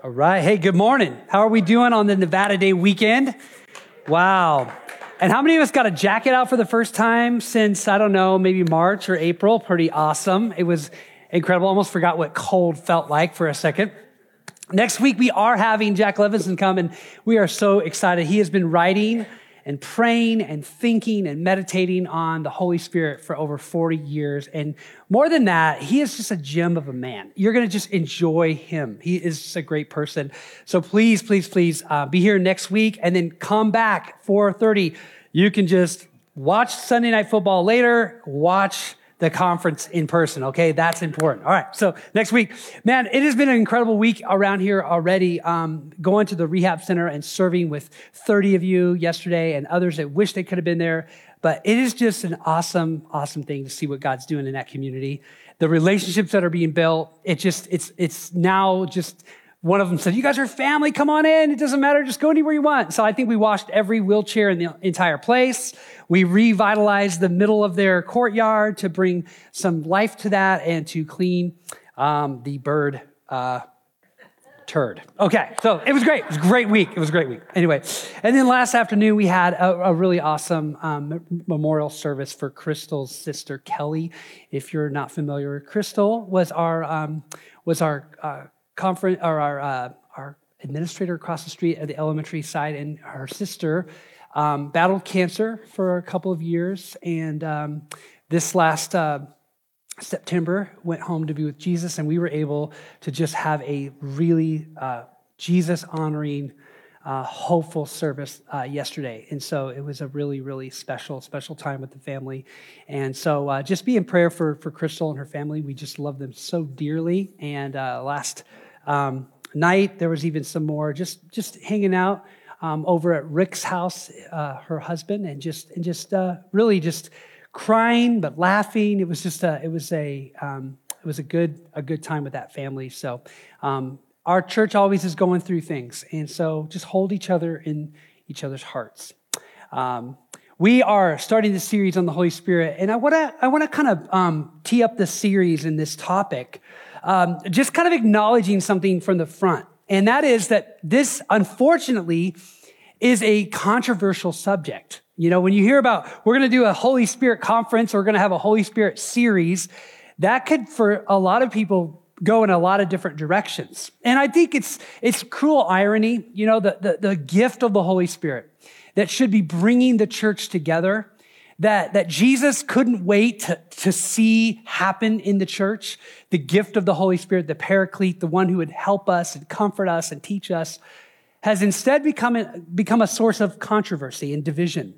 All right. Hey, good morning. How are we doing on the Nevada Day weekend? Wow. And how many of us got a jacket out for the first time since, I don't know, maybe March or April? Pretty awesome. It was incredible. Almost forgot what cold felt like for a second. Next week, we are having Jack Levison come, and we are so excited. He has been writing and praying and thinking and meditating on the Holy Spirit for over 40 years. And more than that, he is just a gem of a man. You're going to just enjoy him. He is just a great person. So please, please, please uh, be here next week and then come back 4.30. You can just watch Sunday Night Football later, watch the conference in person. Okay. That's important. All right. So next week, man, it has been an incredible week around here already. Um, going to the rehab center and serving with 30 of you yesterday and others that wish they could have been there. But it is just an awesome, awesome thing to see what God's doing in that community. The relationships that are being built. It just, it's, it's now just, one of them said, You guys are family, come on in. It doesn't matter, just go anywhere you want. So I think we washed every wheelchair in the entire place. We revitalized the middle of their courtyard to bring some life to that and to clean um, the bird uh, turd. Okay, so it was great. It was a great week. It was a great week. Anyway, and then last afternoon we had a, a really awesome um, memorial service for Crystal's sister Kelly. If you're not familiar, Crystal was our um, was our uh, conference or our uh, our administrator across the street at the elementary side, and her sister um, battled cancer for a couple of years, and um, this last uh, September went home to be with Jesus, and we were able to just have a really uh, Jesus honoring. Uh, hopeful service uh, yesterday. And so it was a really, really special, special time with the family. And so uh, just be in prayer for, for Crystal and her family. We just love them so dearly. And uh, last um, night. There was even some more just just hanging out um, over at Rick's house, uh, her husband, and just and just uh, really just crying but laughing. It was just a it was a um, it was a good a good time with that family. So um, our church always is going through things, and so just hold each other in each other's hearts. Um, we are starting this series on the Holy Spirit, and I want to I want to kind of um, tee up this series in this topic um, just kind of acknowledging something from the front. And that is that this, unfortunately, is a controversial subject. You know, when you hear about we're going to do a Holy Spirit conference, we're going to have a Holy Spirit series, that could, for a lot of people, go in a lot of different directions. And I think it's, it's cruel irony, you know, the, the, the gift of the Holy Spirit that should be bringing the church together that, that Jesus couldn't wait to, to see happen in the church, the gift of the Holy Spirit, the paraclete, the one who would help us and comfort us and teach us, has instead become a, become a source of controversy and division.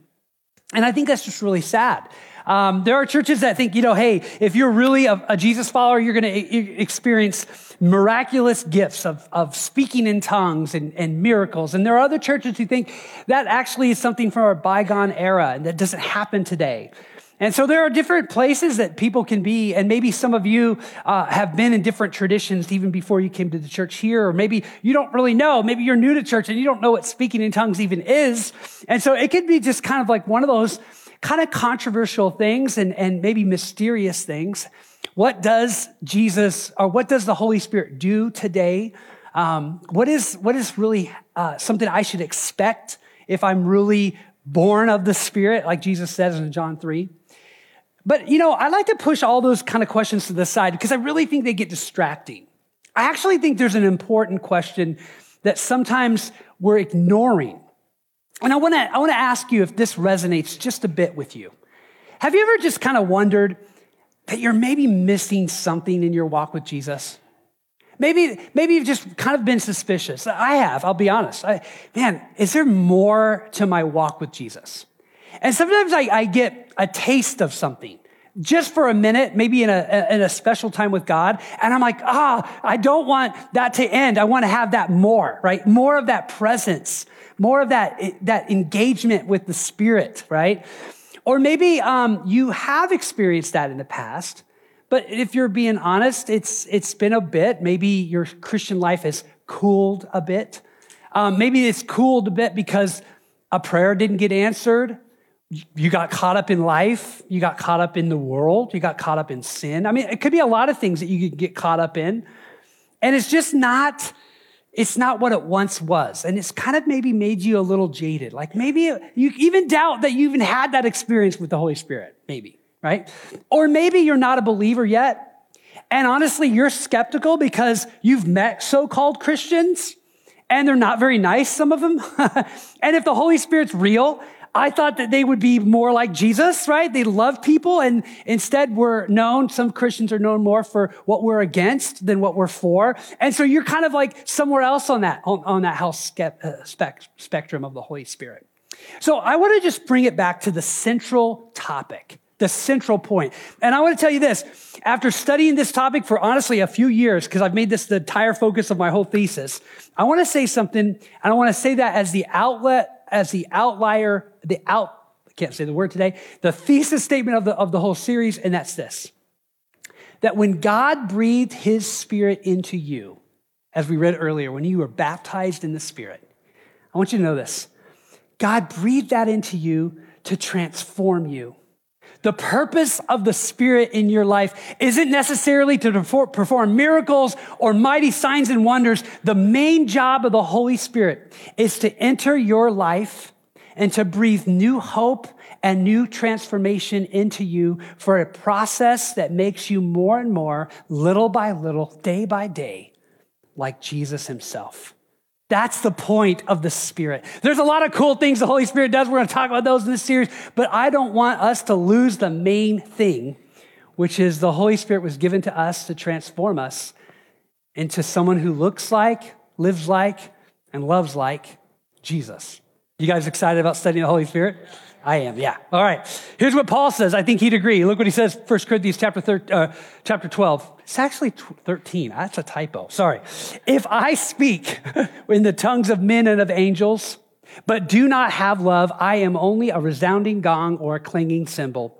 And I think that's just really sad. Um, there are churches that think, you know, hey, if you're really a, a Jesus follower, you're going to experience miraculous gifts of, of speaking in tongues and, and miracles. And there are other churches who think that actually is something from a bygone era and that doesn't happen today. And so there are different places that people can be, and maybe some of you uh, have been in different traditions even before you came to the church here, or maybe you don't really know. Maybe you're new to church and you don't know what speaking in tongues even is. And so it could be just kind of like one of those kind of controversial things and, and maybe mysterious things. What does Jesus or what does the Holy Spirit do today? Um, what is what is really uh, something I should expect if I'm really born of the Spirit, like Jesus says in John three? But you know, I like to push all those kind of questions to the side because I really think they get distracting. I actually think there's an important question that sometimes we're ignoring. And I want to I want to ask you if this resonates just a bit with you. Have you ever just kind of wondered that you're maybe missing something in your walk with Jesus? Maybe, maybe you've just kind of been suspicious. I have, I'll be honest. I, man, is there more to my walk with Jesus? And sometimes I, I get a taste of something just for a minute, maybe in a, in a special time with God. And I'm like, ah, I don't want that to end. I want to have that more, right? More of that presence, more of that, that engagement with the Spirit, right? Or maybe um, you have experienced that in the past, but if you're being honest, it's, it's been a bit. Maybe your Christian life has cooled a bit. Um, maybe it's cooled a bit because a prayer didn't get answered. You got caught up in life. You got caught up in the world. You got caught up in sin. I mean, it could be a lot of things that you could get caught up in. And it's just not, it's not what it once was. And it's kind of maybe made you a little jaded. Like maybe you even doubt that you even had that experience with the Holy Spirit, maybe, right? Or maybe you're not a believer yet. And honestly, you're skeptical because you've met so called Christians and they're not very nice, some of them. and if the Holy Spirit's real, I thought that they would be more like Jesus, right? They love people and instead we're known, some Christians are known more for what we're against than what we're for. And so you're kind of like somewhere else on that, on, on that health uh, spec, spectrum of the Holy Spirit. So I want to just bring it back to the central topic the central point. And I want to tell you this after studying this topic for honestly a few years, because I've made this the entire focus of my whole thesis, I want to say something, and I want to say that as the outlet, as the outlier, the out, I can't say the word today, the thesis statement of the, of the whole series, and that's this that when God breathed his spirit into you, as we read earlier, when you were baptized in the spirit, I want you to know this God breathed that into you to transform you. The purpose of the Spirit in your life isn't necessarily to perform miracles or mighty signs and wonders. The main job of the Holy Spirit is to enter your life and to breathe new hope and new transformation into you for a process that makes you more and more, little by little, day by day, like Jesus himself. That's the point of the Spirit. There's a lot of cool things the Holy Spirit does. We're going to talk about those in this series, but I don't want us to lose the main thing, which is the Holy Spirit was given to us to transform us into someone who looks like, lives like, and loves like Jesus. You guys excited about studying the Holy Spirit? I am, yeah. All right. Here's what Paul says. I think he'd agree. Look what he says, 1 Corinthians chapter, 13, uh, chapter 12. It's actually 13. That's a typo. Sorry. If I speak in the tongues of men and of angels, but do not have love, I am only a resounding gong or a clanging cymbal.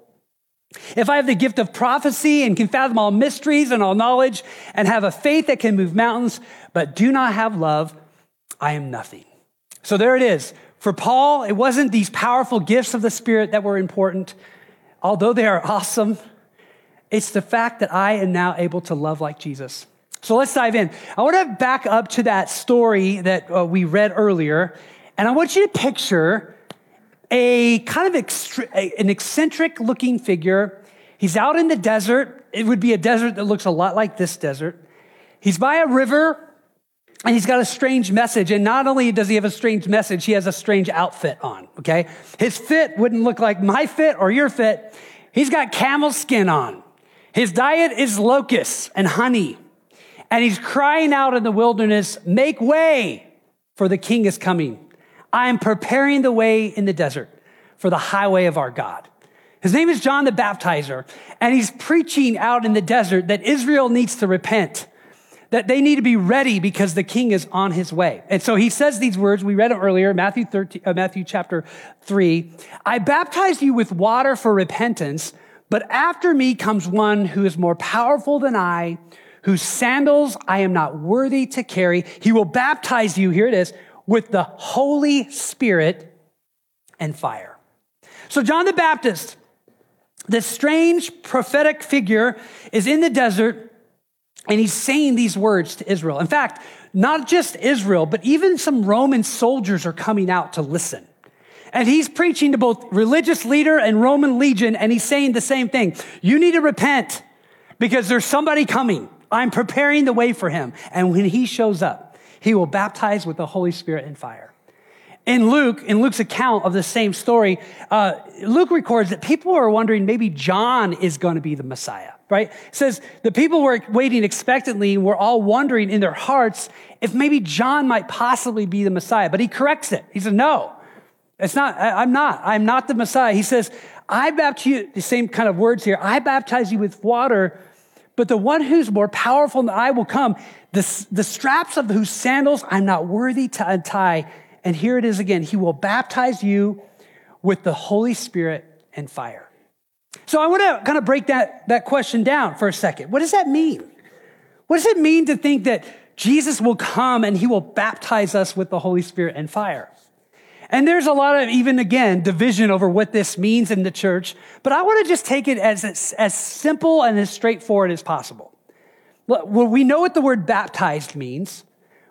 If I have the gift of prophecy and can fathom all mysteries and all knowledge and have a faith that can move mountains, but do not have love, I am nothing. So there it is. For Paul, it wasn't these powerful gifts of the Spirit that were important, although they are awesome. It's the fact that I am now able to love like Jesus. So let's dive in. I want to back up to that story that uh, we read earlier, and I want you to picture a kind of an eccentric looking figure. He's out in the desert. It would be a desert that looks a lot like this desert. He's by a river and he's got a strange message. And not only does he have a strange message, he has a strange outfit on, okay? His fit wouldn't look like my fit or your fit. He's got camel skin on. His diet is locusts and honey. And he's crying out in the wilderness, make way for the king is coming. I am preparing the way in the desert for the highway of our God. His name is John the Baptizer, and he's preaching out in the desert that Israel needs to repent that they need to be ready because the king is on his way. And so he says these words. We read them earlier, Matthew 13, uh, Matthew chapter 3. I baptize you with water for repentance, but after me comes one who is more powerful than I, whose sandals I am not worthy to carry. He will baptize you, here it is, with the Holy Spirit and fire. So John the Baptist, this strange prophetic figure, is in the desert and he's saying these words to Israel. In fact, not just Israel, but even some Roman soldiers are coming out to listen. And he's preaching to both religious leader and Roman legion, and he's saying the same thing. You need to repent because there's somebody coming. I'm preparing the way for him. And when he shows up, he will baptize with the Holy Spirit and fire. In Luke, in Luke's account of the same story, uh, Luke records that people are wondering maybe John is going to be the Messiah, right? It says the people were waiting expectantly were all wondering in their hearts if maybe John might possibly be the Messiah. But he corrects it. He says, no, it's not. I, I'm not. I'm not the Messiah. He says, I baptize you, the same kind of words here. I baptize you with water, but the one who's more powerful than I will come. The, the straps of whose sandals I'm not worthy to untie. And here it is again. He will baptize you with the Holy Spirit and fire. So I want to kind of break that, that question down for a second. What does that mean? What does it mean to think that Jesus will come and he will baptize us with the Holy Spirit and fire? And there's a lot of, even again, division over what this means in the church, but I want to just take it as, as simple and as straightforward as possible. Well, we know what the word baptized means.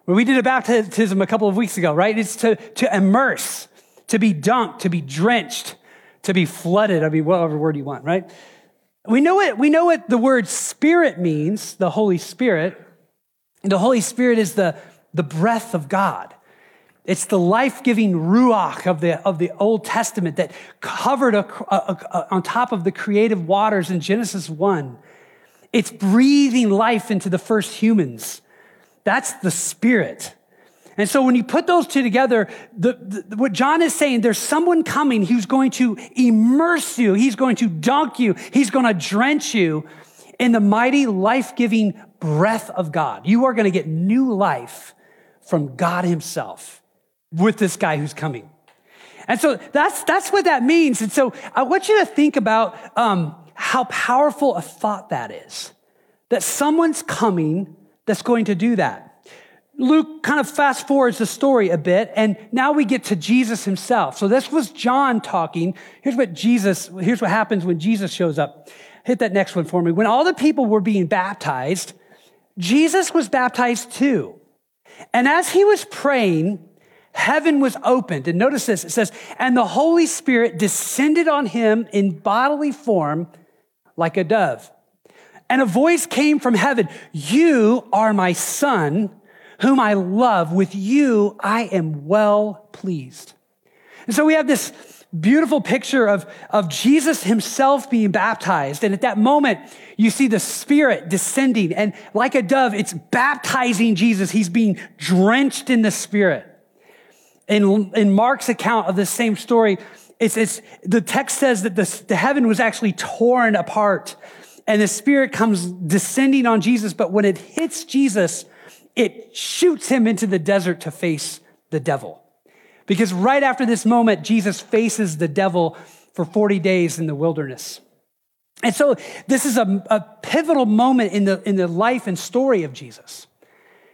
We did a baptism a couple of weeks ago, right? It's to, to immerse, to be dunked, to be drenched, to be flooded. I mean, whatever word you want, right? We know it, we know what the word spirit means, the Holy Spirit. The Holy Spirit is the, the breath of God. It's the life giving ruach of the, of the Old Testament that covered a, a, a, on top of the creative waters in Genesis 1. It's breathing life into the first humans. That's the Spirit. And so when you put those two together, the, the, what John is saying, there's someone coming who's going to immerse you. He's going to dunk you. He's going to drench you in the mighty life-giving breath of God. You are going to get new life from God himself with this guy who's coming. And so that's, that's what that means. And so I want you to think about um, how powerful a thought that is. That someone's coming that's going to do that. Luke kind of fast forwards the story a bit, and now we get to Jesus himself. So this was John talking. Here's what Jesus, here's what happens when Jesus shows up. Hit that next one for me. When all the people were being baptized, Jesus was baptized too. And as he was praying, heaven was opened. And notice this it says, and the Holy Spirit descended on him in bodily form like a dove. And a voice came from heaven You are my son, whom I love. With you I am well pleased. And so we have this beautiful picture of, of Jesus himself being baptized. And at that moment, you see the Spirit descending, and like a dove, it's baptizing Jesus. He's being drenched in the Spirit. In, in Mark's account of this same story, it's, it's, the text says that the, the heaven was actually torn apart and the Spirit comes descending on Jesus, but when it hits Jesus, it shoots him into the desert to face the devil. Because right after this moment, Jesus faces the devil for 40 days in the wilderness. And so this is a, a, pivotal moment in the, in the life and story of Jesus.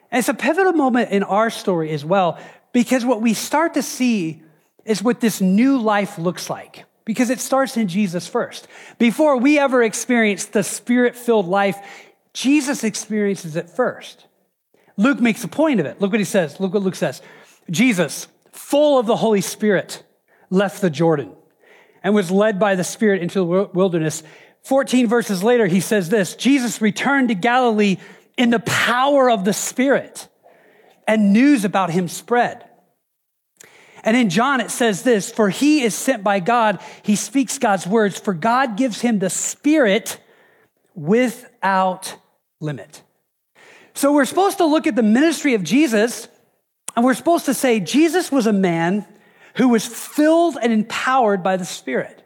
And it's a pivotal moment in our story as well, because what we start to see is what this new life looks like because it starts in Jesus first. Before we ever experience the spirit filled life, Jesus experiences it first. Luke makes a point of it. Look what he says. Look what Luke says. Jesus, full of the Holy Spirit, left the Jordan and was led by the Spirit into the wilderness. 14 verses later, he says this Jesus returned to Galilee in the power of the Spirit, and news about him spread. And in John, it says this For he is sent by God, he speaks God's words, for God gives him the Spirit without limit. So we're supposed to look at the ministry of Jesus, and we're supposed to say Jesus was a man who was filled and empowered by the Spirit.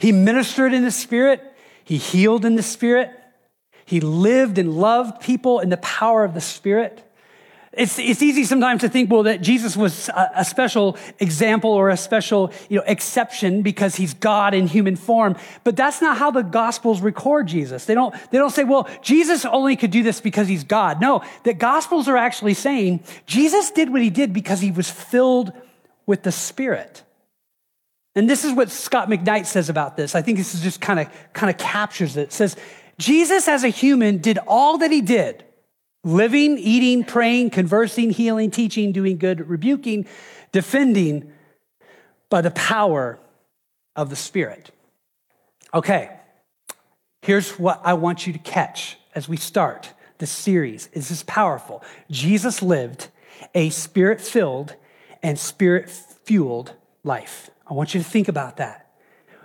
He ministered in the Spirit, he healed in the Spirit, he lived and loved people in the power of the Spirit. It's, it's easy sometimes to think, well, that Jesus was a, a, special example or a special, you know, exception because he's God in human form. But that's not how the gospels record Jesus. They don't, they don't say, well, Jesus only could do this because he's God. No, the gospels are actually saying Jesus did what he did because he was filled with the Spirit. And this is what Scot McKnight says about this. I think this is just kind of, kind of captures it. It says, Jesus as a human did all that he did living, eating, praying, conversing, healing, teaching, doing good, rebuking, defending by the power of the Spirit. Okay, here's what I want you to catch as we start this series. Is this is powerful. Jesus lived a spirit filled and spirit fueled life. I want you to think about that.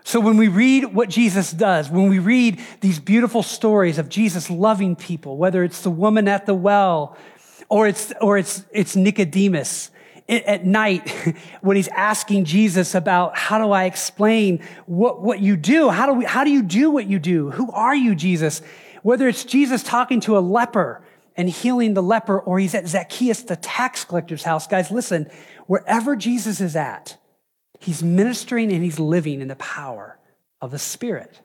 So when we read what Jesus does, when we read these beautiful stories of Jesus loving people, whether it's the woman at the well or it's, or it's, it's Nicodemus at night when he's asking Jesus about how do I explain what, what you do? How do we, how do you do what you do? Who are you, Jesus? Whether it's Jesus talking to a leper and healing the leper or he's at Zacchaeus, the tax collector's house. Guys, listen, wherever Jesus is at, He's ministering and he's living in the power of the Spirit.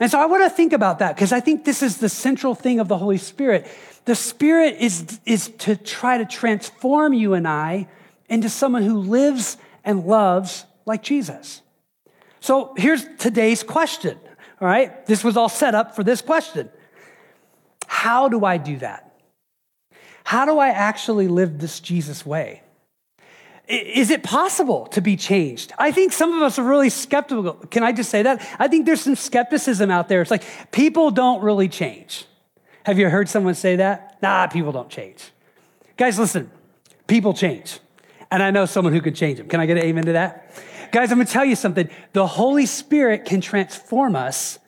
And so I want to think about that because I think this is the central thing of the Holy Spirit. The Spirit is, is to try to transform you and I into someone who lives and loves like Jesus. So here's today's question. All right. This was all set up for this question. How do I do that? how do I actually live this Jesus way? Is it possible to be changed? I think some of us are really skeptical. Can I just say that? I think there's some skepticism out there. It's like people don't really change. Have you heard someone say that? Nah, people don't change. Guys, listen, people change. And I know someone who can change them. Can I get an amen to that? Guys, I'm gonna tell you something. The Holy Spirit can transform us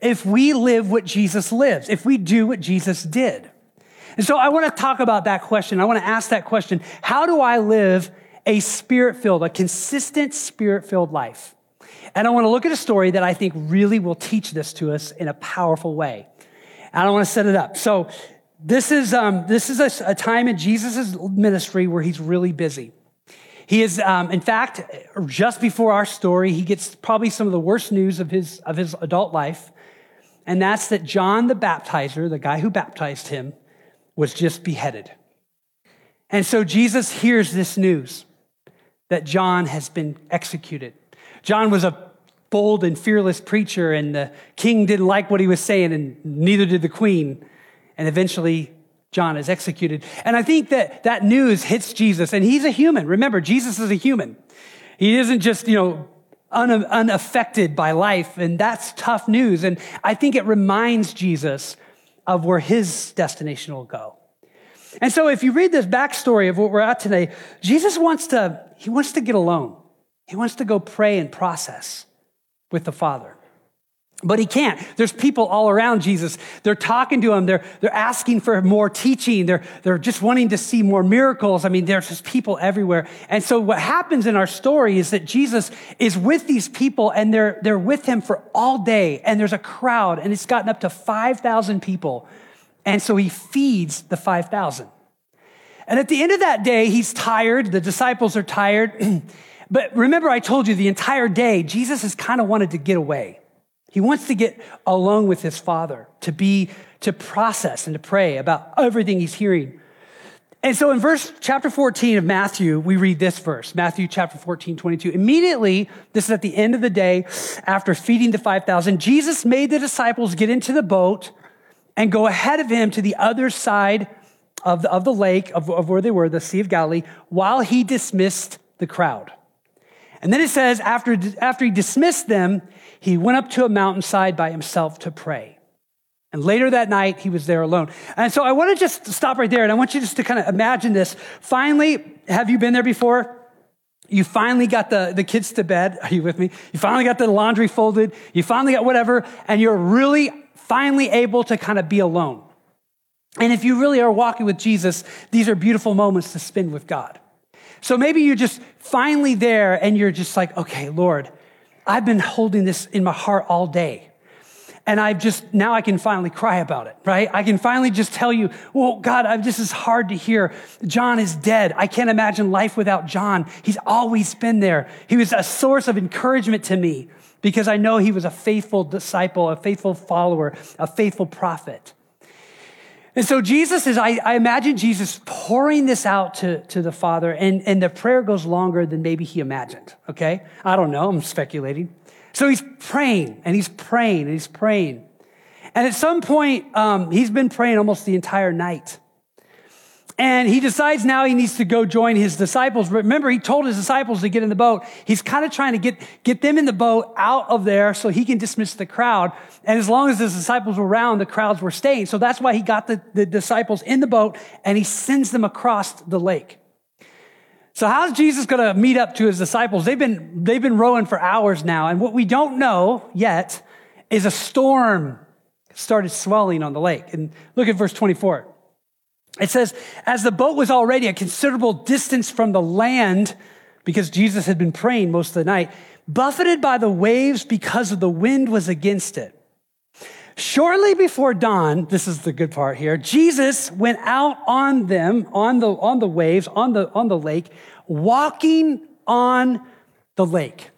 if we live what Jesus lives, if we do what Jesus did. And so I wanna talk about that question. I wanna ask that question How do I live a spirit filled, a consistent spirit filled life? And I wanna look at a story that I think really will teach this to us in a powerful way. And I want to set it up. So this is, um, this is a, a time in Jesus' ministry where he's really busy. He is, um, in fact, just before our story, he gets probably some of the worst news of his, of his adult life. And that's that John the baptizer, the guy who baptized him, was just beheaded. And so Jesus hears this news that John has been executed. John was a bold and fearless preacher, and the king didn't like what he was saying, and neither did the queen. And eventually, John is executed. And I think that that news hits Jesus, and he's a human. Remember, Jesus is a human. He isn't just, you know, un- unaffected by life, and that's tough news. And I think it reminds Jesus of where his destination will go. And so if you read this backstory of what we're at today, Jesus wants to, he wants to get alone. He wants to go pray and process with the Father. But he can't. There's people all around Jesus. They're talking to him. They're, they're asking for more teaching. They're, they're just wanting to see more miracles. I mean, there's just people everywhere. And so what happens in our story is that Jesus is with these people and they're, they're with him for all day. And there's a crowd and it's gotten up to 5,000 people. And so he feeds the 5,000. And at the end of that day, he's tired. The disciples are tired. But remember, I told you the entire day, Jesus has kind of wanted to get away. He wants to get alone with his Father, to be, to process and to pray about everything he's hearing. And so in verse chapter 14 of Matthew, we read this verse, Matthew chapter 14, 22. Immediately, this is at the end of the day, after feeding the 5,000, Jesus made the disciples get into the boat and go ahead of him to the other side of the, of the lake of, of where they were, the Sea of Galilee, while he dismissed the crowd. And then it says, after, after he dismissed them, he went up to a mountainside by himself to pray. And later that night, he was there alone. And so I want to just stop right there. And I want you just to kind of imagine this. Finally, have you been there before? You finally got the, the kids to bed. Are you with me? You finally got the laundry folded. You finally got whatever. And you're really finally able to kind of be alone. And if you really are walking with Jesus, these are beautiful moments to spend with God. So maybe you're just finally there and you're just like, okay, Lord, I've been holding this in my heart all day. And I've just, now I can finally cry about it, right? I can finally just tell you, well, God, I've, this is hard to hear. John is dead. I can't imagine life without John. He's always been there. He was a source of encouragement to me because I know he was a faithful disciple, a faithful follower, a faithful prophet. And so Jesus is, I, I, imagine Jesus pouring this out to, to the Father, and, and the prayer goes longer than maybe he imagined, okay? I don't know, I'm speculating. So he's praying, and he's praying, and he's praying. And at some point, um, he's been praying almost the entire night. And he decides now he needs to go join his disciples. Remember, he told his disciples to get in the boat. He's kind of trying to get, get them in the boat out of there so he can dismiss the crowd. And as long as his disciples were around, the crowds were staying. So that's why he got the, the disciples in the boat and he sends them across the lake. So how's Jesus going to meet up to his disciples? They've been, they've been rowing for hours now. And what we don't know yet is a storm started swelling on the lake. And look at verse 24. It says, as the boat was already a considerable distance from the land, because Jesus had been praying most of the night, buffeted by the waves because of the wind was against it. Shortly before dawn, this is the good part here, Jesus went out on them, on the, on the waves, on the, on the lake, walking on the lake.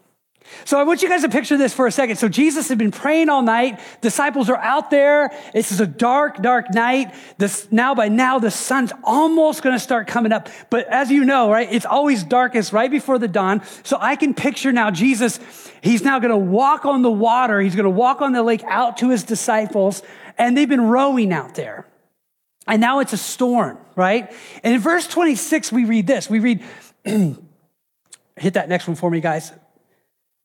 So I want you guys to picture this for a second. So Jesus had been praying all night. Disciples are out there. This is a dark, dark night. This, now by now, the sun's almost going to start coming up. But as you know, right, it's always darkest right before the dawn. So I can picture now Jesus, he's now going to walk on the water. He's going to walk on the lake out to his disciples and they've been rowing out there. And now it's a storm, right? And in verse 26, we read this. We read, hit that next one for me, guys.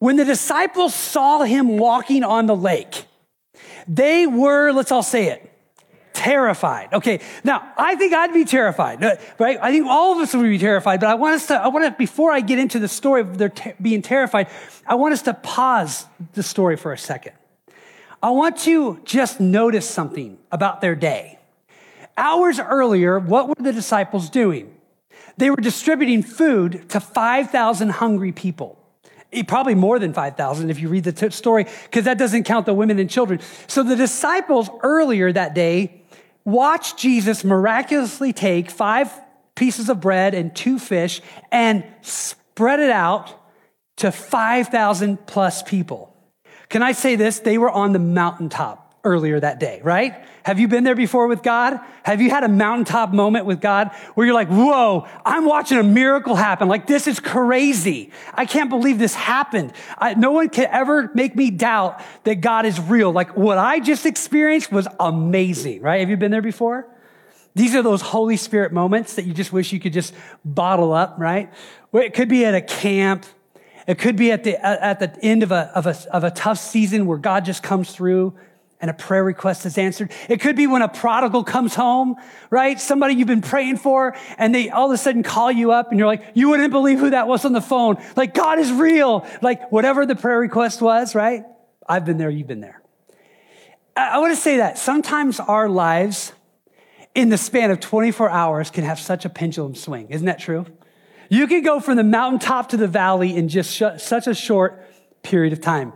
When the disciples saw him walking on the lake, they were, let's all say it, terrified. Okay, now I think I'd be terrified, uh, right? I think all of us would be terrified, but I want us to, I want to, before I get into the story of their ter- being terrified, I want us to pause the story for a second. I want to just notice something about their day. Hours earlier, what were the disciples doing? They were distributing food to 5,000 hungry people. Eh, probably more than 5,000 if you read the t- story, because that doesn't count the women and children. So the disciples earlier that day watched Jesus miraculously take five pieces of bread and two fish and spread it out to 5,000 plus people. Can I say this? They were on the mountaintop earlier that day, right? Have you been there before with God? Have you had a mountaintop moment with God where you're like, whoa, I'm watching a miracle happen. Like, this is crazy. I can't believe this happened. I, no one can ever make me doubt that God is real. Like, what I just experienced was amazing, right? Have you been there before? These are those Holy Spirit moments that you just wish you could just bottle up, right? It could be at a camp. It could be at the, at the end of a, of a, of a tough season where God just comes through and a prayer request is answered. It could be when a prodigal comes home, right? Somebody you've been praying for and they all of a sudden call you up and you're like, you wouldn't believe who that was on the phone. Like God is real. Like whatever the prayer request was, right? I've been there. You've been there. I, want to say that sometimes our lives in the span of 24 hours can have such a pendulum swing. Isn't that true? You can go from the mountaintop to the valley in just sh- such a short period of time.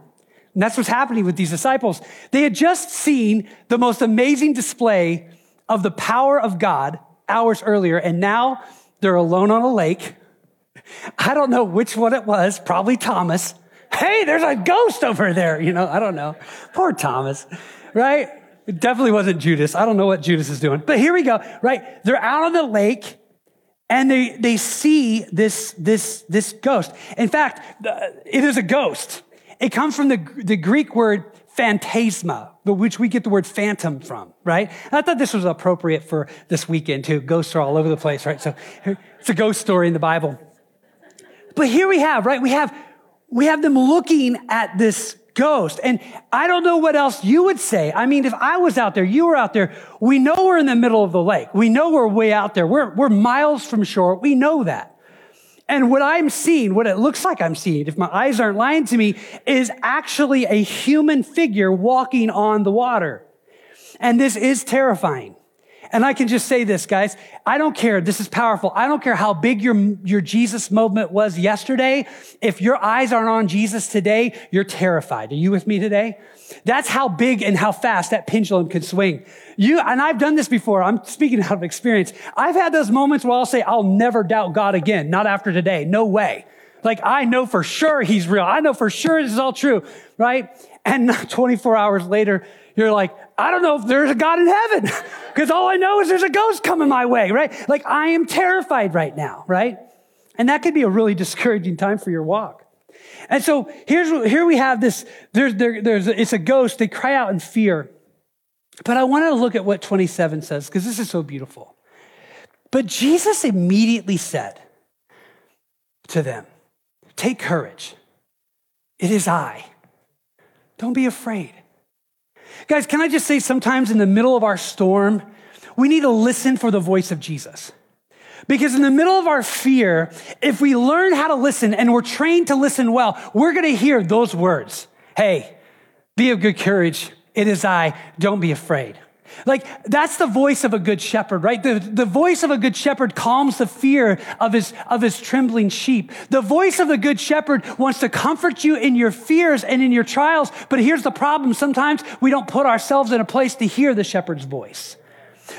And that's what's happening with these disciples. They had just seen the most amazing display of the power of God hours earlier, and now they're alone on a lake. I don't know which one it was, probably Thomas. Hey, there's a ghost over there. You know, I don't know. Poor Thomas, right? It definitely wasn't Judas. I don't know what Judas is doing. But here we go, right? They're out on the lake and they, they see this, this, this ghost. In fact, it is a ghost. It comes from the, the Greek word phantasma, which we get the word phantom from, right? I thought this was appropriate for this weekend too. Ghosts are all over the place, right? So it's a ghost story in the Bible. But here we have, right? We have, we have them looking at this ghost. And I don't know what else you would say. I mean, if I was out there, you were out there, we know we're in the middle of the lake. We know we're way out there. We're, we're miles from shore. We know that. And what I'm seeing, what it looks like I'm seeing, if my eyes aren't lying to me, is actually a human figure walking on the water. And this is terrifying. And I can just say this, guys. I don't care. This is powerful. I don't care how big your, your Jesus movement was yesterday. If your eyes aren't on Jesus today, you're terrified. Are you with me today? That's how big and how fast that pendulum can swing. You, and I've done this before. I'm speaking out of experience. I've had those moments where I'll say, I'll never doubt God again. Not after today. No way. Like, I know for sure he's real. I know for sure this is all true, right? And 24 hours later, you're like, I don't know if there's a God in heaven because all I know is there's a ghost coming my way, right? Like, I am terrified right now, right? And that could be a really discouraging time for your walk. And so here's, here we have this, there's, there, there's, it's a ghost. They cry out in fear. But I want to look at what 27 says because this is so beautiful. But Jesus immediately said to them, Take courage. It is I. Don't be afraid. Guys, can I just say sometimes in the middle of our storm, we need to listen for the voice of Jesus. Because in the middle of our fear, if we learn how to listen and we're trained to listen well, we're going to hear those words. Hey, be of good courage. It is I. Don't be afraid. Like, that's the voice of a good shepherd, right? The, the voice of a good shepherd calms the fear of his, of his trembling sheep. The voice of a good shepherd wants to comfort you in your fears and in your trials. But here's the problem. Sometimes we don't put ourselves in a place to hear the shepherd's voice.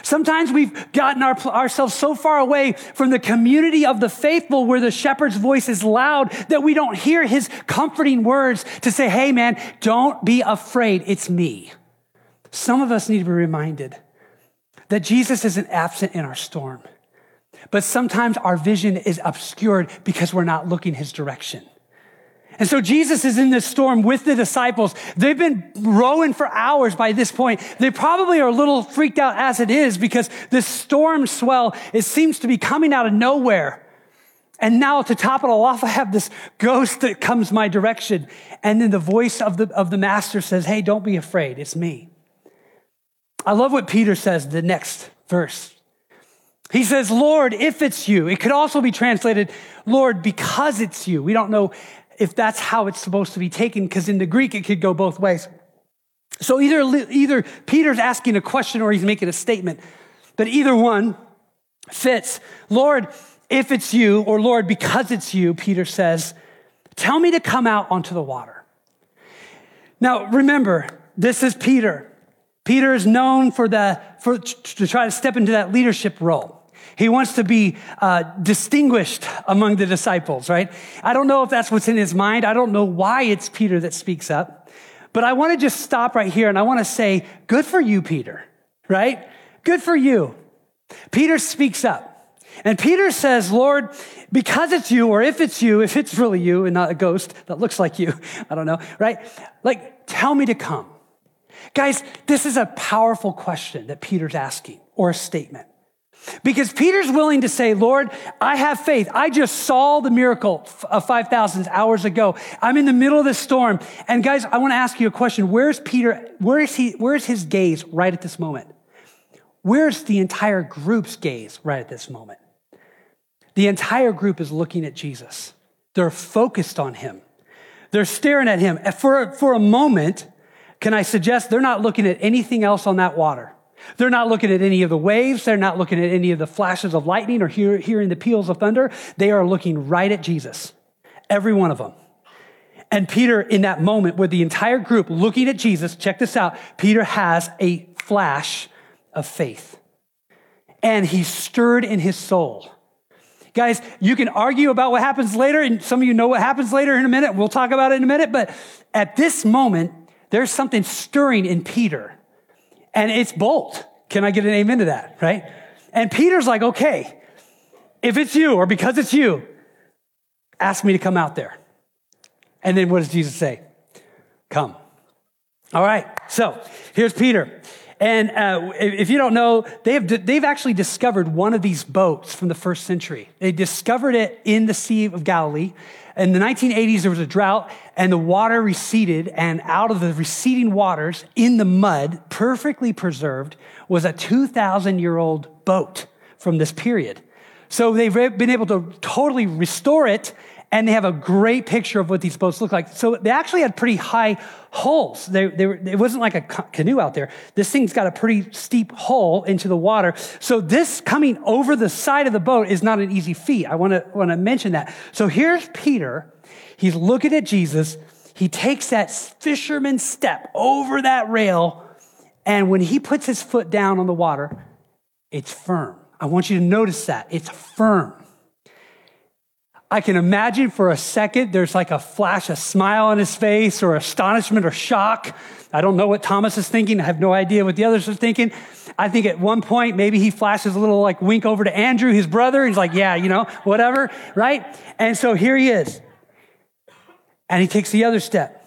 Sometimes we've gotten our, ourselves so far away from the community of the faithful where the shepherd's voice is loud that we don't hear his comforting words to say, Hey man, don't be afraid. It's me. Some of us need to be reminded that Jesus isn't absent in our storm, but sometimes our vision is obscured because we're not looking his direction. And so Jesus is in this storm with the disciples. They've been rowing for hours by this point. They probably are a little freaked out as it is because this storm swell, it seems to be coming out of nowhere. And now to top it all off, I have this ghost that comes my direction. And then the voice of the, of the master says, Hey, don't be afraid. It's me. I love what Peter says the next verse. He says, Lord, if it's you. It could also be translated, Lord, because it's you. We don't know if that's how it's supposed to be taken, because in the Greek it could go both ways. So either, either Peter's asking a question or he's making a statement, but either one fits. Lord, if it's you, or Lord, because it's you, Peter says, tell me to come out onto the water. Now, remember, this is Peter. Peter is known for the, for, to try to step into that leadership role. He wants to be uh, distinguished among the disciples, right? I don't know if that's what's in his mind. I don't know why it's Peter that speaks up. But I want to just stop right here and I want to say, good for you, Peter, right? Good for you. Peter speaks up. And Peter says, Lord, because it's you, or if it's you, if it's really you and not a ghost that looks like you, I don't know, right? Like, tell me to come. Guys, this is a powerful question that Peter's asking or a statement. Because Peter's willing to say, Lord, I have faith. I just saw the miracle of uh, 5,000 hours ago. I'm in the middle of this storm. And guys, I want to ask you a question. Where's Peter? Where is he? Where's his gaze right at this moment? Where's the entire group's gaze right at this moment? The entire group is looking at Jesus. They're focused on him. They're staring at him. For, for a moment, can I suggest they're not looking at anything else on that water? They're not looking at any of the waves. They're not looking at any of the flashes of lightning or hear, hearing the peals of thunder. They are looking right at Jesus. Every one of them. And Peter, in that moment with the entire group looking at Jesus, check this out. Peter has a flash of faith. And he's stirred in his soul. Guys, you can argue about what happens later, and some of you know what happens later in a minute. We'll talk about it in a minute. But at this moment, there's something stirring in Peter and it's bold. Can I get an amen to that? Right? And Peter's like, okay, if it's you or because it's you, ask me to come out there. And then what does Jesus say? Come. All right. So here's Peter. And uh, if you don't know, they have, they've actually discovered one of these boats from the first century. They discovered it in the Sea of Galilee. In the 1980s, there was a drought and the water receded, and out of the receding waters in the mud, perfectly preserved, was a 2,000 year old boat from this period. So they've been able to totally restore it and they have a great picture of what these boats look like. So they actually had pretty high hulls. They, they were, it wasn't like a canoe out there. This thing's got a pretty steep hull into the water. So this coming over the side of the boat is not an easy feat. I want to want to mention that. So here's Peter. He's looking at Jesus. He takes that fisherman step over that rail, and when he puts his foot down on the water, it's firm. I want you to notice that it's firm. I can imagine for a second there's like a flash, a smile on his face, or astonishment or shock. I don't know what Thomas is thinking. I have no idea what the others are thinking. I think at one point, maybe he flashes a little like wink over to Andrew, his brother. He's like, yeah, you know, whatever, right? And so here he is. And he takes the other step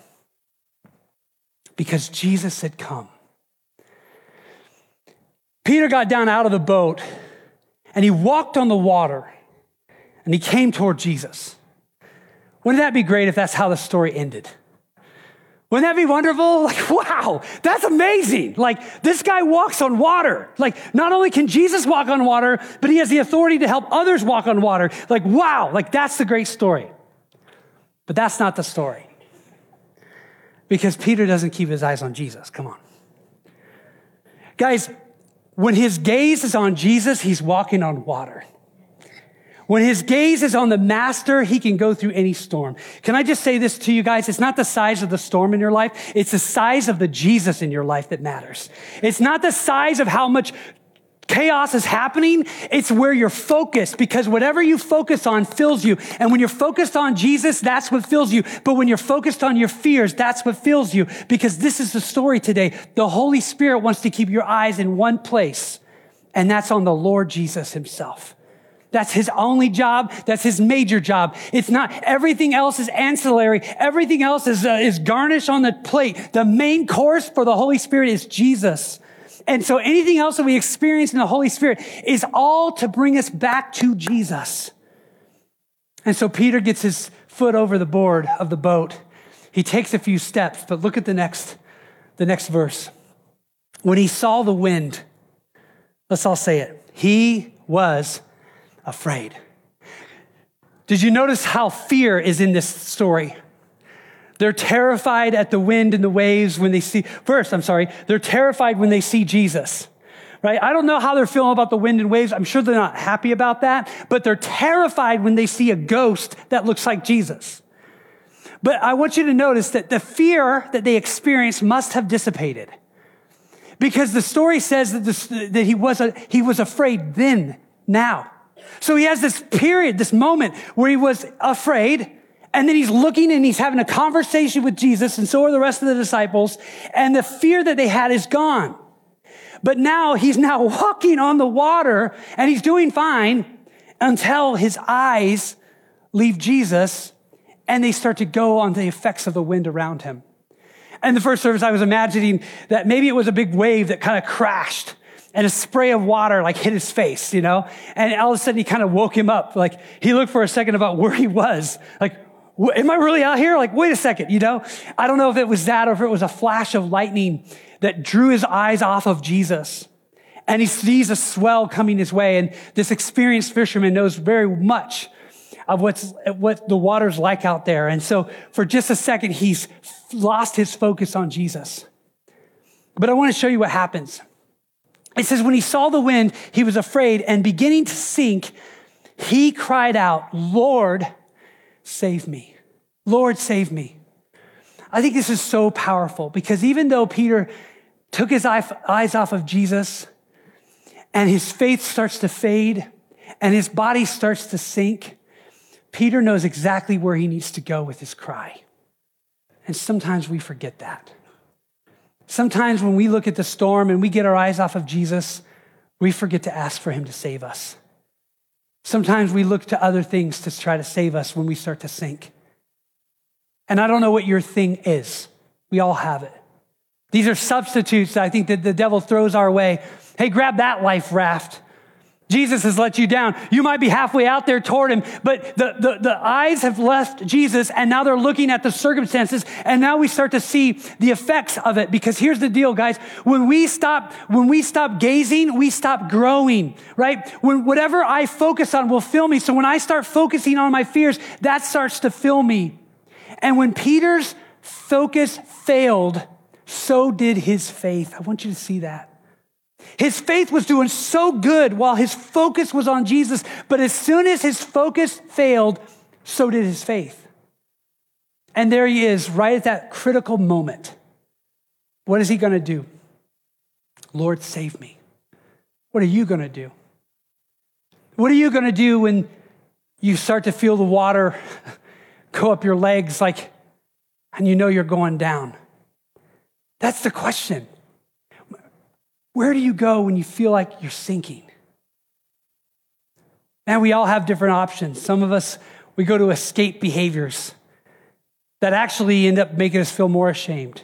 because Jesus had come. Peter got down out of the boat and he walked on the water and he came toward Jesus. Wouldn't that be great if that's how the story ended? Wouldn't that be wonderful? Like, wow, that's amazing. Like, this guy walks on water. Like, not only can Jesus walk on water, but he has the authority to help others walk on water. Like, wow, like, that's the great story. But that's not the story. Because Peter doesn't keep his eyes on Jesus. Come on. Guys, when his gaze is on Jesus, he's walking on water. When his gaze is on the master, he can go through any storm. Can I just say this to you guys? It's not the size of the storm in your life. It's the size of the Jesus in your life that matters. It's not the size of how much chaos is happening. It's where you're focused because whatever you focus on fills you. And when you're focused on Jesus, that's what fills you. But when you're focused on your fears, that's what fills you because this is the story today. The Holy Spirit wants to keep your eyes in one place and that's on the Lord Jesus himself. That's his only job. That's his major job. It's not, everything else is ancillary. Everything else is, uh, is garnish on the plate. The main course for the Holy Spirit is Jesus. And so anything else that we experience in the Holy Spirit is all to bring us back to Jesus. And so Peter gets his foot over the board of the boat. He takes a few steps, but look at the next, the next verse. When he saw the wind, let's all say it. He was afraid. Did you notice how fear is in this story? They're terrified at the wind and the waves when they see, first, I'm sorry, they're terrified when they see Jesus, right? I don't know how they're feeling about the wind and waves. I'm sure they're not happy about that, but they're terrified when they see a ghost that looks like Jesus. But I want you to notice that the fear that they experienced must have dissipated. Because the story says that, this, that he, was a, he was afraid then, now. So he has this period, this moment where he was afraid, and then he's looking and he's having a conversation with Jesus, and so are the rest of the disciples, and the fear that they had is gone. But now he's now walking on the water, and he's doing fine until his eyes leave Jesus, and they start to go on the effects of the wind around him. And the first service, I was imagining that maybe it was a big wave that kind of crashed and a spray of water like hit his face, you know? And all of a sudden he kind of woke him up. Like he looked for a second about where he was. Like, am I really out here? Like, wait a second, you know? I don't know if it was that or if it was a flash of lightning that drew his eyes off of Jesus. And he sees a swell coming his way. And this experienced fisherman knows very much of what's, what the water's like out there. And so for just a second, he's lost his focus on Jesus. But I want to show you what happens. It says, when he saw the wind, he was afraid and beginning to sink, he cried out, Lord, save me. Lord, save me. I think this is so powerful because even though Peter took his eyes off of Jesus and his faith starts to fade and his body starts to sink, Peter knows exactly where he needs to go with his cry. And sometimes we forget that. Sometimes when we look at the storm and we get our eyes off of Jesus, we forget to ask for him to save us. Sometimes we look to other things to try to save us when we start to sink. And I don't know what your thing is. We all have it. These are substitutes that I think that the devil throws our way. Hey, grab that life raft. Jesus has let you down. You might be halfway out there toward him, but the, the, the, eyes have left Jesus and now they're looking at the circumstances and now we start to see the effects of it because here's the deal, guys. When we stop, when we stop gazing, we stop growing, right? When whatever I focus on will fill me. So when I start focusing on my fears, that starts to fill me. And when Peter's focus failed, so did his faith. I want you to see that. His faith was doing so good while his focus was on Jesus, but as soon as his focus failed, so did his faith. And there he is, right at that critical moment. What is he going to do? Lord, save me. What are you going to do? What are you going to do when you start to feel the water go up your legs like and you know you're going down? That's the question. Where do you go when you feel like you're sinking? And we all have different options. Some of us, we go to escape behaviors that actually end up making us feel more ashamed.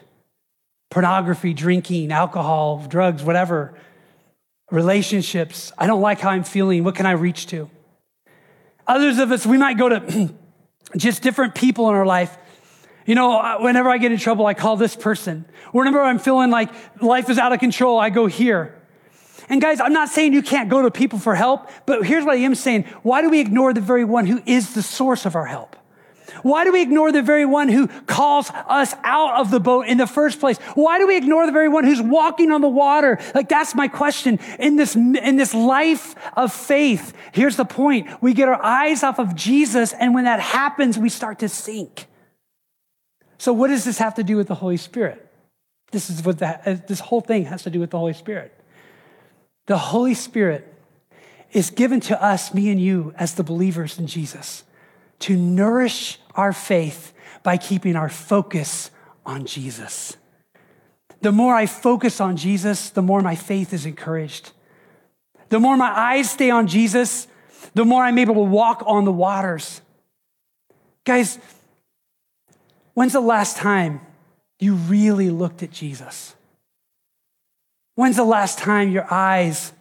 Pornography, drinking, alcohol, drugs, whatever. Relationships. I don't like how I'm feeling. What can I reach to? Others of us, we might go to just different people in our life you know, uh, whenever I get in trouble, I call this person. Whenever I'm feeling like life is out of control, I go here. And guys, I'm not saying you can't go to people for help, but here's what I am saying. Why do we ignore the very one who is the source of our help? Why do we ignore the very one who calls us out of the boat in the first place? Why do we ignore the very one who's walking on the water? Like that's my question. In this, in this life of faith, here's the point. We get our eyes off of Jesus, and when that happens, we start to sink. So, what does this have to do with the Holy Spirit? This is what that, uh, this whole thing has to do with the Holy Spirit. The Holy Spirit is given to us, me and you, as the believers in Jesus, to nourish our faith by keeping our focus on Jesus. The more I focus on Jesus, the more my faith is encouraged. The more my eyes stay on Jesus, the more I'm able to walk on the waters. Guys, when's the last time you really looked at Jesus? When's the last time your eyes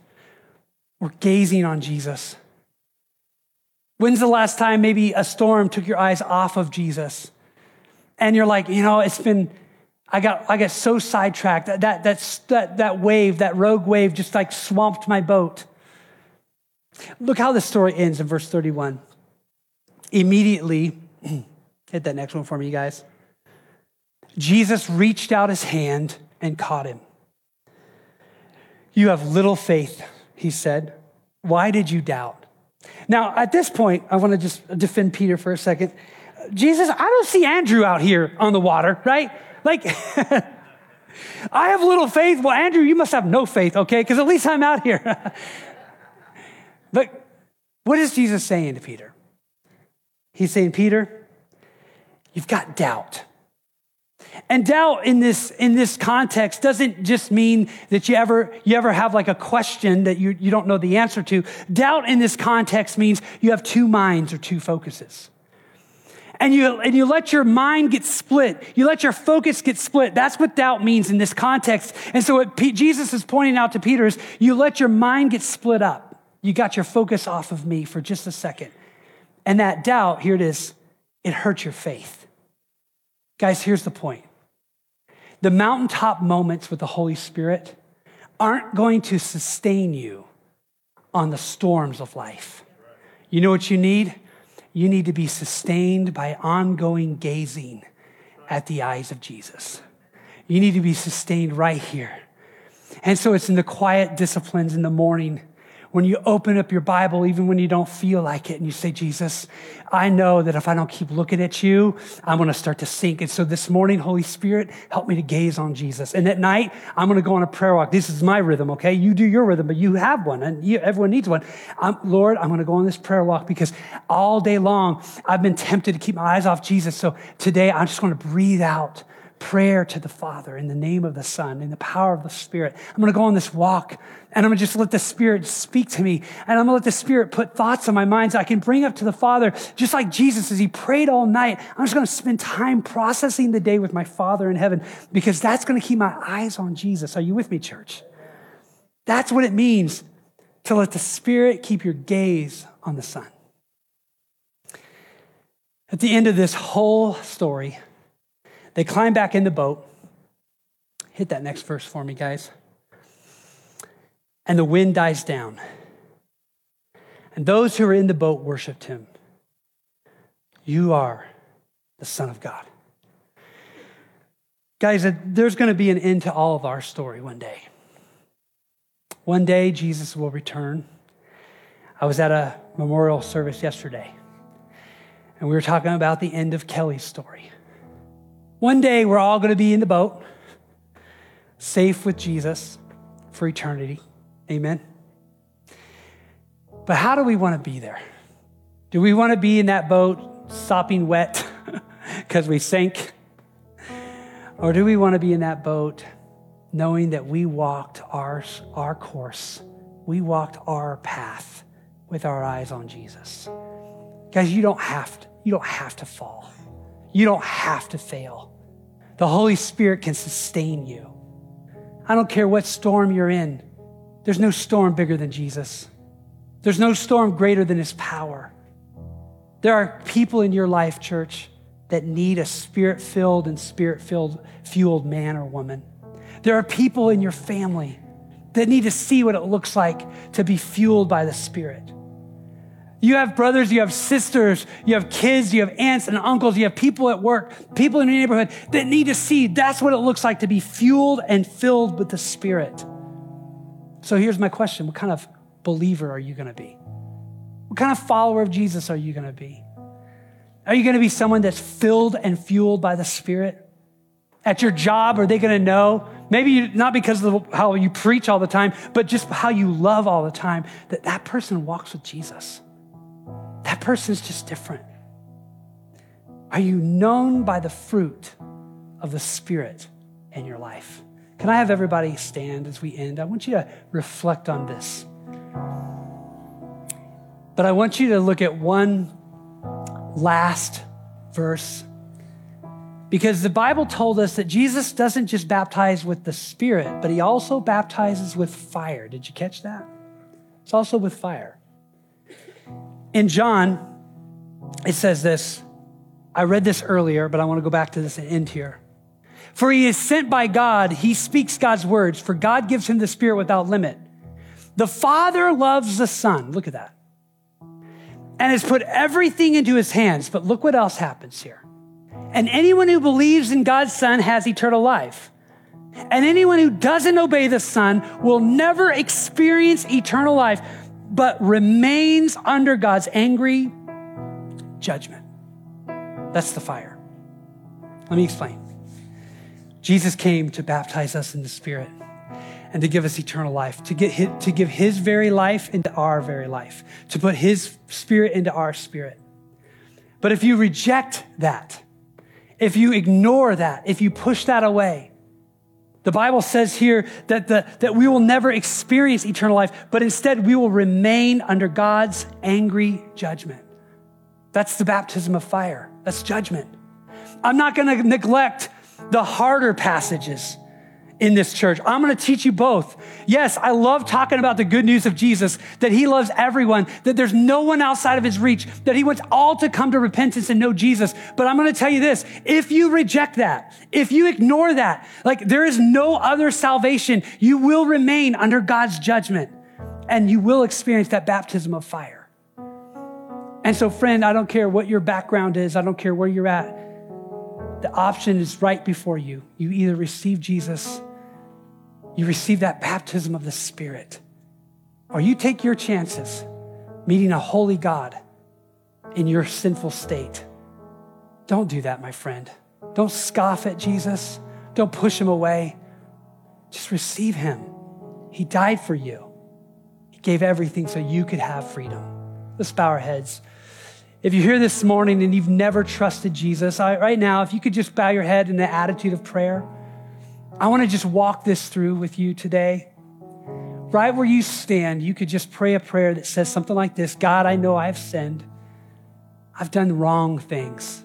were gazing on Jesus? When's the last time maybe a storm took your eyes off of Jesus? And you're like, you know, it's been, I got, I got so sidetracked. That, that, that, that, that wave, that rogue wave just like swamped my boat. Look how the story ends in verse 31. Immediately, hit that next one for me, you guys. Jesus reached out his hand and caught him. You have little faith, he said. Why did you doubt? Now, at this point, I want to just defend Peter for a second. Jesus, I don't see Andrew out here on the water, right? Like, I have little faith. Well, Andrew, you must have no faith, okay? Because at least I'm out here. but what is Jesus saying to Peter? He's saying, Peter, you've got doubt. And doubt in this, in this context doesn't just mean that you ever, you ever have like a question that you, you don't know the answer to. Doubt in this context means you have two minds or two focuses. And you, and you let your mind get split. You let your focus get split. That's what doubt means in this context. And so what P- Jesus is pointing out to Peter is you let your mind get split up. You got your focus off of me for just a second. And that doubt, here it is, it hurts your faith. Guys, here's the point the mountaintop moments with the Holy Spirit aren't going to sustain you on the storms of life. You know what you need? You need to be sustained by ongoing gazing at the eyes of Jesus. You need to be sustained right here. And so it's in the quiet disciplines in the morning when you open up your Bible, even when you don't feel like it, and you say, Jesus, I know that if I don't keep looking at you, I'm going to start to sink. And so this morning, Holy Spirit, help me to gaze on Jesus. And at night, I'm going to go on a prayer walk. This is my rhythm, okay? You do your rhythm, but you have one, and you, everyone needs one. I'm, Lord, I'm going to go on this prayer walk because all day long, I've been tempted to keep my eyes off Jesus. So today, I'm just going to breathe out prayer to the Father in the name of the Son, in the power of the Spirit. I'm going to go on this walk and I'm going to just let the Spirit speak to me. And I'm going to let the Spirit put thoughts in my mind so I can bring up to the Father, just like Jesus as he prayed all night. I'm just going to spend time processing the day with my Father in heaven because that's going to keep my eyes on Jesus. Are you with me, church? That's what it means to let the Spirit keep your gaze on the Son. At the end of this whole story, they climb back in the boat. Hit that next verse for me, guys. And the wind dies down. And those who are in the boat worshiped him. You are the Son of God. Guys, uh, there's going to be an end to all of our story one day. One day, Jesus will return. I was at a memorial service yesterday, and we were talking about the end of Kelly's story. One day we're all going to be in the boat, safe with Jesus for eternity. Amen. But how do we want to be there? Do we want to be in that boat sopping wet because we sank? Or do we want to be in that boat knowing that we walked our, our course, we walked our path with our eyes on Jesus? Guys, you don't have to, you don't have to fall. You don't have to fail. The Holy Spirit can sustain you. I don't care what storm you're in, there's no storm bigger than Jesus. There's no storm greater than his power. There are people in your life, church, that need a spirit filled and spirit filled fueled man or woman. There are people in your family that need to see what it looks like to be fueled by the Spirit. You have brothers, you have sisters, you have kids, you have aunts and uncles, you have people at work, people in your neighborhood that need to see that's what it looks like to be fueled and filled with the Spirit. So here's my question What kind of believer are you going to be? What kind of follower of Jesus are you going to be? Are you going to be someone that's filled and fueled by the Spirit? At your job, are they going to know? Maybe you, not because of how you preach all the time, but just how you love all the time, that that person walks with Jesus. That person is just different. Are you known by the fruit of the Spirit in your life? Can I have everybody stand as we end? I want you to reflect on this. But I want you to look at one last verse because the Bible told us that Jesus doesn't just baptize with the Spirit, but he also baptizes with fire. Did you catch that? It's also with fire. In John, it says this. I read this earlier, but I want to go back to this and end here. For he is sent by God, he speaks God's words, for God gives him the Spirit without limit. The Father loves the Son. Look at that. And has put everything into his hands. But look what else happens here. And anyone who believes in God's Son has eternal life. And anyone who doesn't obey the Son will never experience eternal life, but remains under God's angry judgment. That's the fire. Let me explain. Jesus came to baptize us in the Spirit and to give us eternal life, to, get his, to give his very life into our very life, to put his spirit into our spirit. But if you reject that, if you ignore that, if you push that away, the Bible says here that, the, that we will never experience eternal life, but instead we will remain under God's angry judgment. That's the baptism of fire. That's judgment. I'm not going to neglect the harder passages in this church. I'm going to teach you both. Yes, I love talking about the good news of Jesus, that he loves everyone, that there's no one outside of his reach, that he wants all to come to repentance and know Jesus. But I'm going to tell you this. If you reject that, if you ignore that, like there is no other salvation, you will remain under God's judgment and you will experience that baptism of fire. And so, friend, I don't care what your background is. I don't care where you're at. The option is right before you. You either receive Jesus you receive that baptism of the Spirit, or you take your chances meeting a holy God in your sinful state. Don't do that, my friend. Don't scoff at Jesus. Don't push him away. Just receive him. He died for you, he gave everything so you could have freedom. Let's bow our heads. If you're here this morning and you've never trusted Jesus, right now, if you could just bow your head in the attitude of prayer. I want to just walk this through with you today. Right where you stand, you could just pray a prayer that says something like this God, I know I've sinned. I've done wrong things.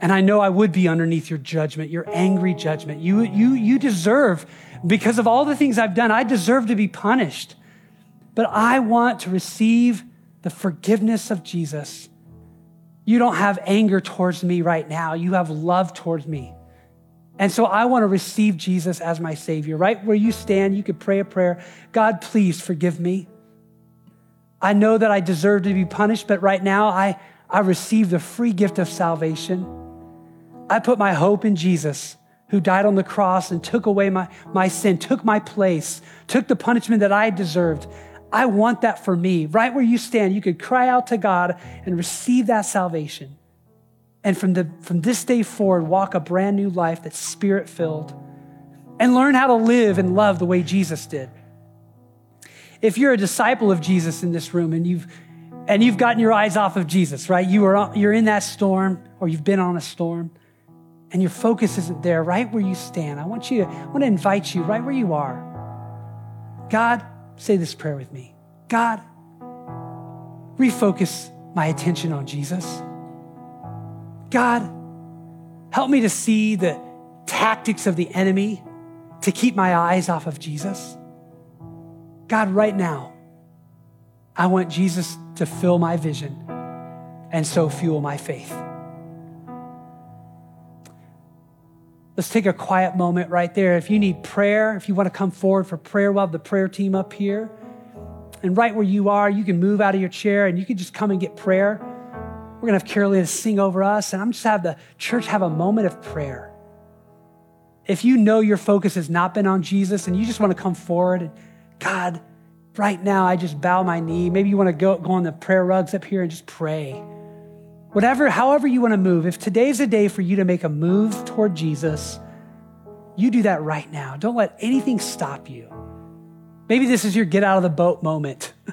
And I know I would be underneath your judgment, your angry judgment. You, you, you deserve, because of all the things I've done, I deserve to be punished. But I want to receive the forgiveness of Jesus. You don't have anger towards me right now, you have love towards me. And so I want to receive Jesus as my Savior. Right where you stand, you could pray a prayer God, please forgive me. I know that I deserve to be punished, but right now I, I receive the free gift of salvation. I put my hope in Jesus, who died on the cross and took away my, my sin, took my place, took the punishment that I deserved. I want that for me. Right where you stand, you could cry out to God and receive that salvation and from, the, from this day forward, walk a brand new life that's spirit filled and learn how to live and love the way Jesus did. If you're a disciple of Jesus in this room and you've and you've gotten your eyes off of Jesus, right? You are you're in that storm or you've been on a storm and your focus isn't there right where you stand. I want you to I want to invite you right where you are. God, say this prayer with me. God, refocus my attention on Jesus. God, help me to see the tactics of the enemy to keep my eyes off of Jesus. God, right now, I want Jesus to fill my vision and so fuel my faith. Let's take a quiet moment right there. If you need prayer, if you want to come forward for prayer, we'll have the prayer team up here. And right where you are, you can move out of your chair and you can just come and get prayer. We're going to have Carolina sing over us, and I'm just have the church have a moment of prayer. If you know your focus has not been on Jesus and you just want to come forward, and God, right now I just bow my knee. Maybe you want to go, go on the prayer rugs up here and just pray. Whatever, however you want to move. If today's a day for you to make a move toward Jesus, you do that right now. Don't let anything stop you. Maybe this is your get out of the boat moment.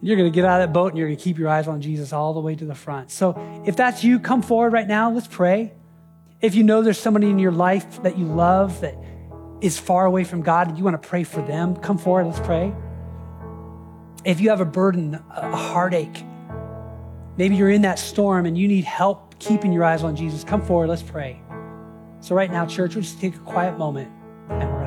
You're going to get out of that boat and you're going to keep your eyes on Jesus all the way to the front. So if that's you, come forward right now. Let's pray. If you know there's somebody in your life that you love that is far away from God and you want to pray for them, come forward. Let's pray. If you have a burden, a heartache, maybe you're in that storm and you need help keeping your eyes on Jesus, come forward. Let's pray. So, right now, church, we'll just take a quiet moment and